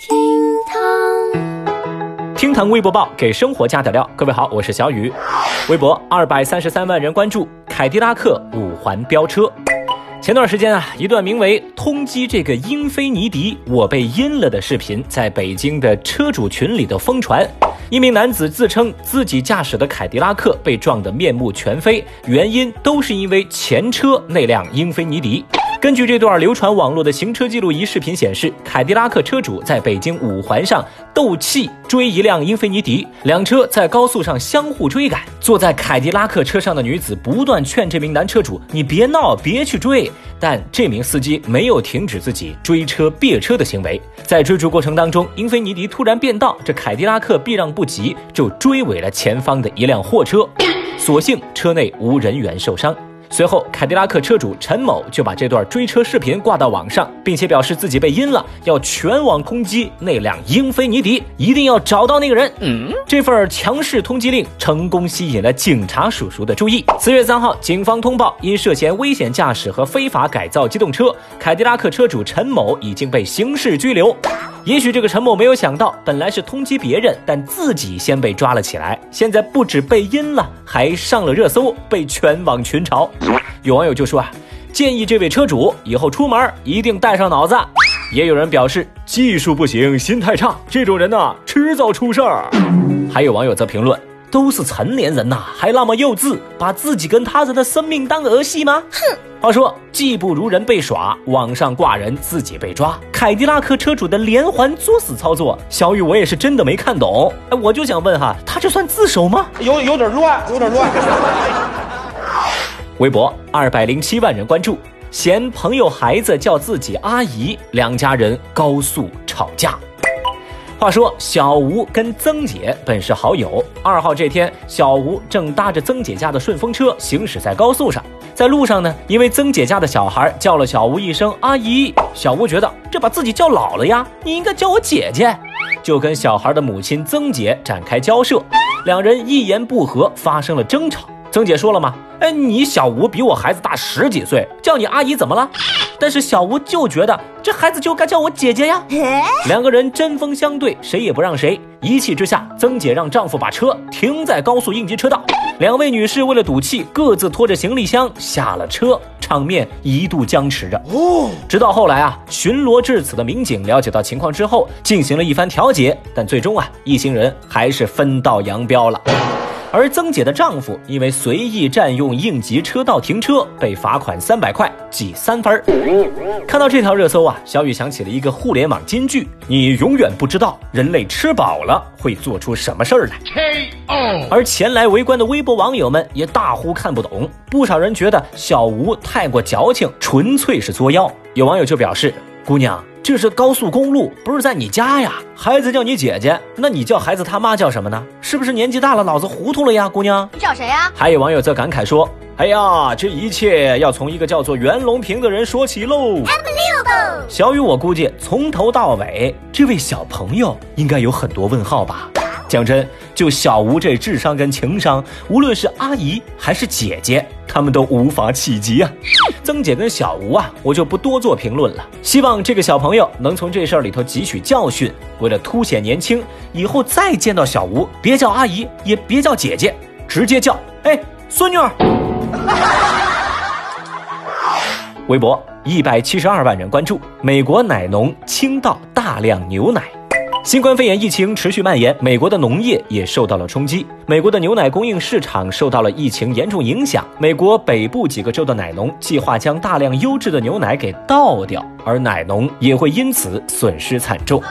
厅堂，厅堂微博报给生活加点料。各位好，我是小雨。微博二百三十三万人关注凯迪拉克五环飙车。前段时间啊，一段名为“通缉这个英菲尼迪，我被阴了”的视频，在北京的车主群里的疯传。一名男子自称自己驾驶的凯迪拉克被撞得面目全非，原因都是因为前车那辆英菲尼迪。根据这段流传网络的行车记录仪视频显示，凯迪拉克车主在北京五环上斗气追一辆英菲尼迪，两车在高速上相互追赶。坐在凯迪拉克车上的女子不断劝这名男车主：“你别闹，别去追。”但这名司机没有停止自己追车别车的行为。在追逐过程当中，英菲尼迪突然变道，这凯迪拉克避让不及，就追尾了前方的一辆货车，所幸车内无人员受伤。随后，凯迪拉克车主陈某就把这段追车视频挂到网上，并且表示自己被阴了，要全网通缉那辆英菲尼迪，一定要找到那个人。嗯，这份强势通缉令成功吸引了警察叔叔的注意。四月三号，警方通报，因涉嫌危险驾驶和非法改造机动车，凯迪拉克车主陈某已经被刑事拘留。也许这个陈某没有想到，本来是通缉别人，但自己先被抓了起来。现在不止被阴了，还上了热搜，被全网群嘲。有网友就说啊，建议这位车主以后出门一定带上脑子。也有人表示，技术不行，心态差，这种人呐，迟早出事儿。还有网友则评论，都是成年人呐，还那么幼稚，把自己跟他人的生命当儿戏吗？哼。话说，技不如人被耍，网上挂人自己被抓。凯迪拉克车主的连环作死操作，小雨我也是真的没看懂。哎，我就想问哈，他这算自首吗？有有点乱，有点乱。微博二百零七万人关注，嫌朋友孩子叫自己阿姨，两家人高速吵架。话说，小吴跟曾姐本是好友。二号这天，小吴正搭着曾姐家的顺风车行驶在高速上，在路上呢，因为曾姐家的小孩叫了小吴一声阿姨，小吴觉得这把自己叫老了呀，你应该叫我姐姐，就跟小孩的母亲曾姐展开交涉，两人一言不合发生了争吵。曾姐说了吗？哎，你小吴比我孩子大十几岁，叫你阿姨怎么了？但是小吴就觉得这孩子就该叫我姐姐呀。两个人针锋相对，谁也不让谁。一气之下，曾姐让丈夫把车停在高速应急车道。两位女士为了赌气，各自拖着行李箱下了车，场面一度僵持着。哦，直到后来啊，巡逻至此的民警了解到情况之后，进行了一番调解，但最终啊，一行人还是分道扬镳了。而曾姐的丈夫因为随意占用应急车道停车，被罚款三百块，记三分。看到这条热搜啊，小雨想起了一个互联网金句：你永远不知道人类吃饱了会做出什么事儿来。而前来围观的微博网友们也大呼看不懂，不少人觉得小吴太过矫情，纯粹是作妖。有网友就表示：姑娘。这是高速公路，不是在你家呀。孩子叫你姐姐，那你叫孩子他妈叫什么呢？是不是年纪大了，脑子糊涂了呀，姑娘？你找谁呀？还有网友则感慨说：“哎呀，这一切要从一个叫做袁隆平的人说起喽。”小雨，我估计从头到尾，这位小朋友应该有很多问号吧。讲真，就小吴这智商跟情商，无论是阿姨还是姐姐，他们都无法企及啊。曾姐跟小吴啊，我就不多做评论了。希望这个小朋友能从这事儿里头汲取教训。为了凸显年轻，以后再见到小吴，别叫阿姨，也别叫姐姐，直接叫哎孙女儿。微博一百七十二万人关注，美国奶农倾倒大量牛奶。新冠肺炎疫情持续蔓延，美国的农业也受到了冲击。美国的牛奶供应市场受到了疫情严重影响。美国北部几个州的奶农计划将大量优质的牛奶给倒掉，而奶农也会因此损失惨重。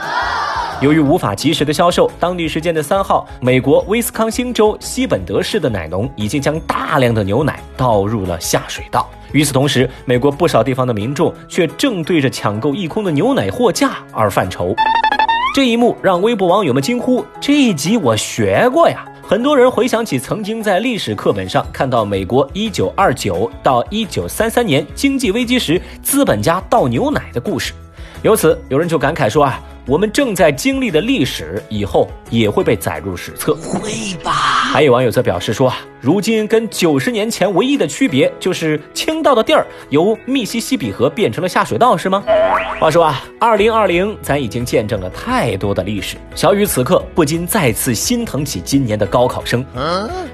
由于无法及时的销售，当地时间的三号，美国威斯康星州西本德市的奶农已经将大量的牛奶倒入了下水道。与此同时，美国不少地方的民众却正对着抢购一空的牛奶货架而犯愁。这一幕让微博网友们惊呼：“这一集我学过呀！”很多人回想起曾经在历史课本上看到美国一九二九到一九三三年经济危机时资本家倒牛奶的故事，由此有人就感慨说：“啊，我们正在经历的历史以后也会被载入史册。”会吧？还有网友则表示说啊，如今跟九十年前唯一的区别就是倾倒的地儿由密西西比河变成了下水道，是吗？话说啊，二零二零咱已经见证了太多的历史，小雨此刻不禁再次心疼起今年的高考生。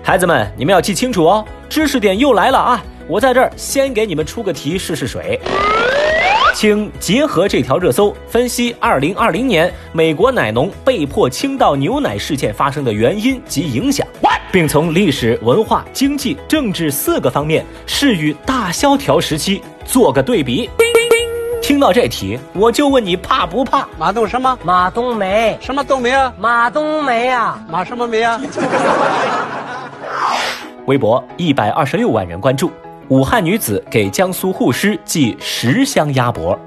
孩子们，你们要记清楚哦，知识点又来了啊！我在这儿先给你们出个题试试水。请结合这条热搜分析2020年美国奶农被迫倾倒牛奶事件发生的原因及影响，并从历史文化、经济、政治四个方面是与大萧条时期做个对比。听到这题，我就问你怕不怕？马冬什么？马冬梅，什么冬梅啊？马冬梅啊！马什么梅啊？微博一百二十六万人关注。武汉女子给江苏护师寄十箱鸭脖。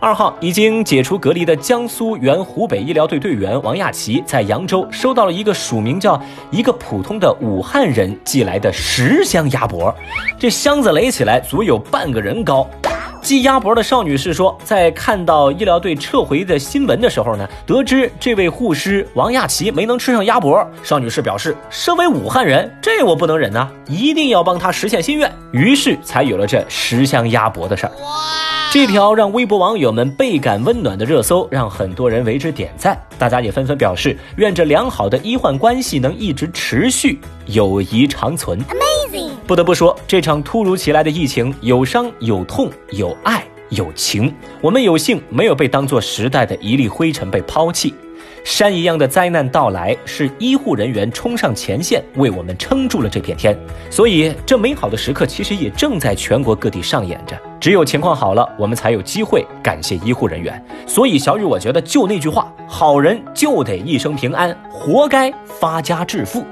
二号已经解除隔离的江苏原湖北医疗队队员王亚奇，在扬州收到了一个署名叫“一个普通的武汉人”寄来的十箱鸭脖，这箱子垒起来足有半个人高。寄鸭脖的邵女士说，在看到医疗队撤回的新闻的时候呢，得知这位护士王亚奇没能吃上鸭脖，邵女士表示，身为武汉人，这我不能忍呐，一定要帮他实现心愿，于是才有了这十箱鸭脖的事儿。这条让微博网友们倍感温暖的热搜，让很多人为之点赞。大家也纷纷表示，愿这良好的医患关系能一直持续，友谊长存。Amazing！不得不说，这场突如其来的疫情，有伤有痛有爱有情。我们有幸没有被当作时代的一粒灰尘被抛弃。山一样的灾难到来，是医护人员冲上前线，为我们撑住了这片天。所以，这美好的时刻其实也正在全国各地上演着。只有情况好了，我们才有机会感谢医护人员。所以，小雨，我觉得就那句话，好人就得一生平安，活该发家致富。